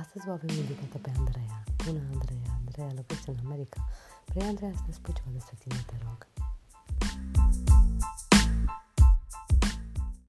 Astăzi o avem invitată pe Andreea. Bună, Andreea! Andreea locuiește în America. Păi, Andreea, să ne spui ceva despre tine, te?